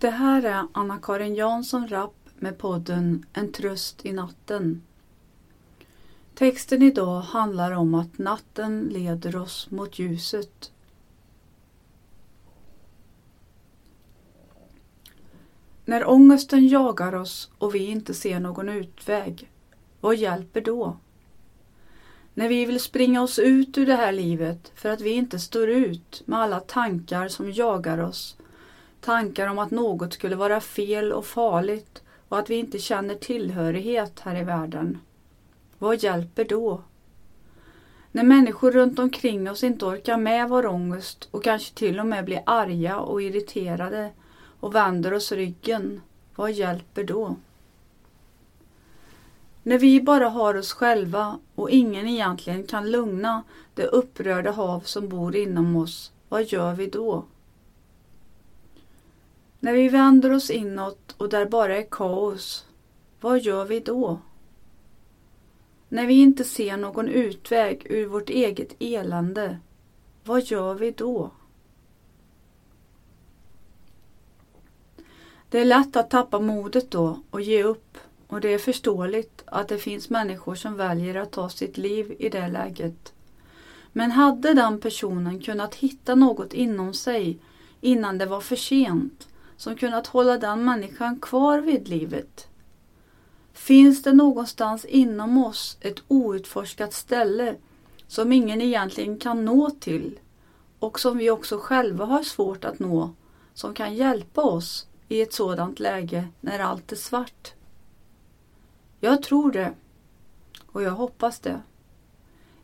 Det här är Anna-Karin Jansson Rapp med podden En tröst i natten. Texten idag handlar om att natten leder oss mot ljuset. När ångesten jagar oss och vi inte ser någon utväg, vad hjälper då? När vi vill springa oss ut ur det här livet för att vi inte står ut med alla tankar som jagar oss. Tankar om att något skulle vara fel och farligt och att vi inte känner tillhörighet här i världen. Vad hjälper då? När människor runt omkring oss inte orkar med vår ångest och kanske till och med blir arga och irriterade och vänder oss ryggen, vad hjälper då? När vi bara har oss själva och ingen egentligen kan lugna det upprörda hav som bor inom oss, vad gör vi då? När vi vänder oss inåt och där bara är kaos, vad gör vi då? När vi inte ser någon utväg ur vårt eget elände, vad gör vi då? Det är lätt att tappa modet då och ge upp och det är förståeligt att det finns människor som väljer att ta sitt liv i det läget. Men hade den personen kunnat hitta något inom sig innan det var för sent som kunnat hålla den människan kvar vid livet? Finns det någonstans inom oss ett outforskat ställe som ingen egentligen kan nå till och som vi också själva har svårt att nå som kan hjälpa oss i ett sådant läge när allt är svart? Jag tror det och jag hoppas det.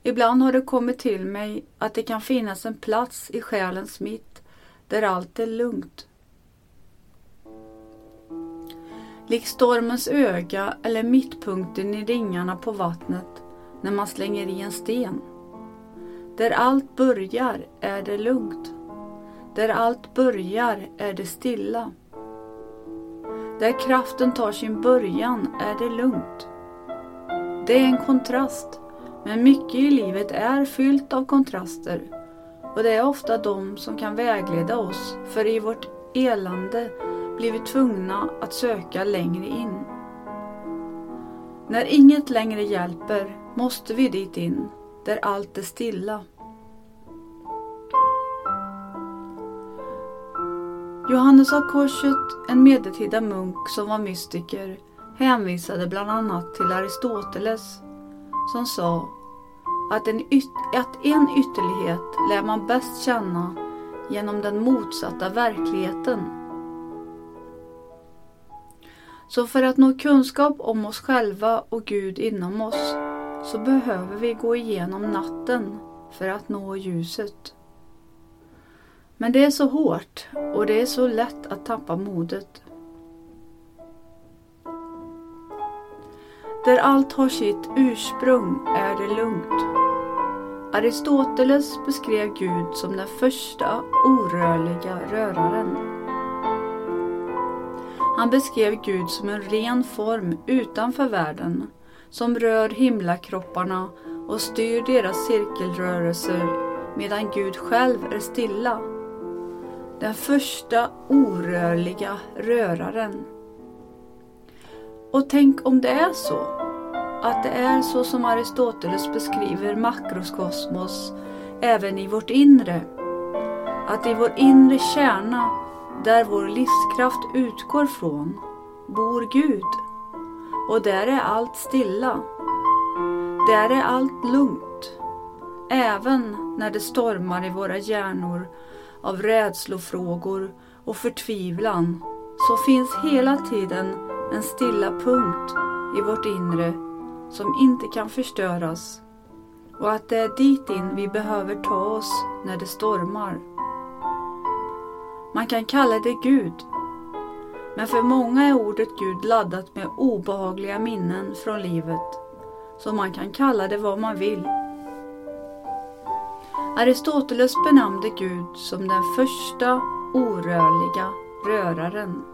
Ibland har det kommit till mig att det kan finnas en plats i själens mitt där allt är lugnt. Lik stormens öga eller mittpunkten i ringarna på vattnet när man slänger i en sten. Där allt börjar är det lugnt. Där allt börjar är det stilla. Där kraften tar sin början är det lugnt. Det är en kontrast, men mycket i livet är fyllt av kontraster och det är ofta de som kan vägleda oss, för i vårt elände blir vi tvungna att söka längre in. När inget längre hjälper måste vi dit in, där allt är stilla. Johannes av Korset, en medeltida munk som var mystiker, hänvisade bland annat till Aristoteles som sa att en, yt att en ytterlighet lär man bäst känna genom den motsatta verkligheten. Så för att nå kunskap om oss själva och Gud inom oss så behöver vi gå igenom natten för att nå ljuset. Men det är så hårt och det är så lätt att tappa modet. Där allt har sitt ursprung är det lugnt. Aristoteles beskrev Gud som den första orörliga röraren. Han beskrev Gud som en ren form utanför världen som rör himlakropparna och styr deras cirkelrörelser medan Gud själv är stilla den första orörliga röraren. Och tänk om det är så, att det är så som Aristoteles beskriver makroskosmos även i vårt inre. Att i vår inre kärna, där vår livskraft utgår från, bor Gud. Och där är allt stilla. Där är allt lugnt. Även när det stormar i våra hjärnor av rädslofrågor och förtvivlan så finns hela tiden en stilla punkt i vårt inre som inte kan förstöras och att det är dit in vi behöver ta oss när det stormar. Man kan kalla det Gud, men för många är ordet Gud laddat med obehagliga minnen från livet, så man kan kalla det vad man vill. Aristoteles benämnde Gud som den första orörliga röraren.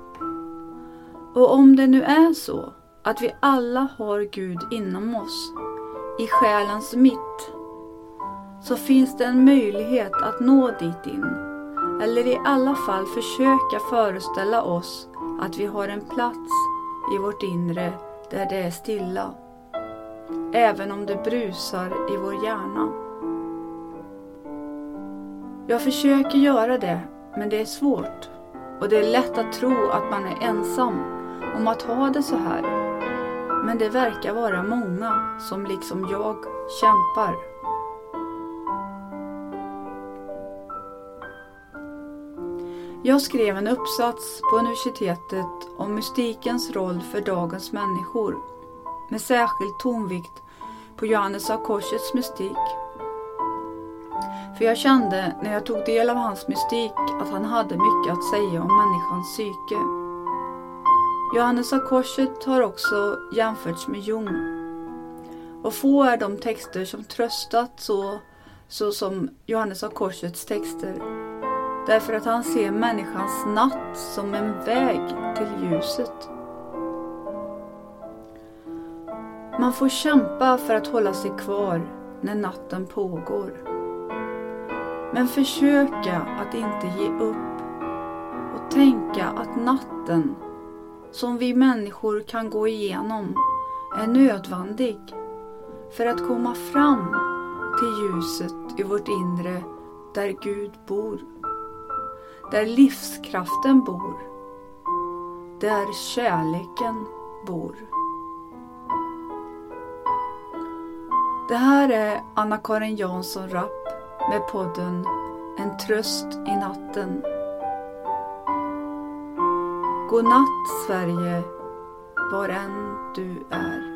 Och om det nu är så att vi alla har Gud inom oss, i själens mitt, så finns det en möjlighet att nå dit in, eller i alla fall försöka föreställa oss att vi har en plats i vårt inre där det är stilla. Även om det brusar i vår hjärna. Jag försöker göra det, men det är svårt. Och det är lätt att tro att man är ensam om att ha det så här. Men det verkar vara många som liksom jag kämpar. Jag skrev en uppsats på universitetet om mystikens roll för dagens människor med särskild tonvikt på Johannes av Korsets mystik. För jag kände när jag tog del av hans mystik att han hade mycket att säga om människans psyke. Johannes av Korset har också jämförts med Jung. Och få är de texter som tröstat så, så som Johannes av Korsets texter. Därför att han ser människans natt som en väg till ljuset. Man får kämpa för att hålla sig kvar när natten pågår. Men försöka att inte ge upp och tänka att natten som vi människor kan gå igenom är nödvändig för att komma fram till ljuset i vårt inre där Gud bor. Där livskraften bor. Där kärleken bor. Det här är Anna-Karin Jansson Rapp med podden En tröst i natten. God natt Sverige, var än du är.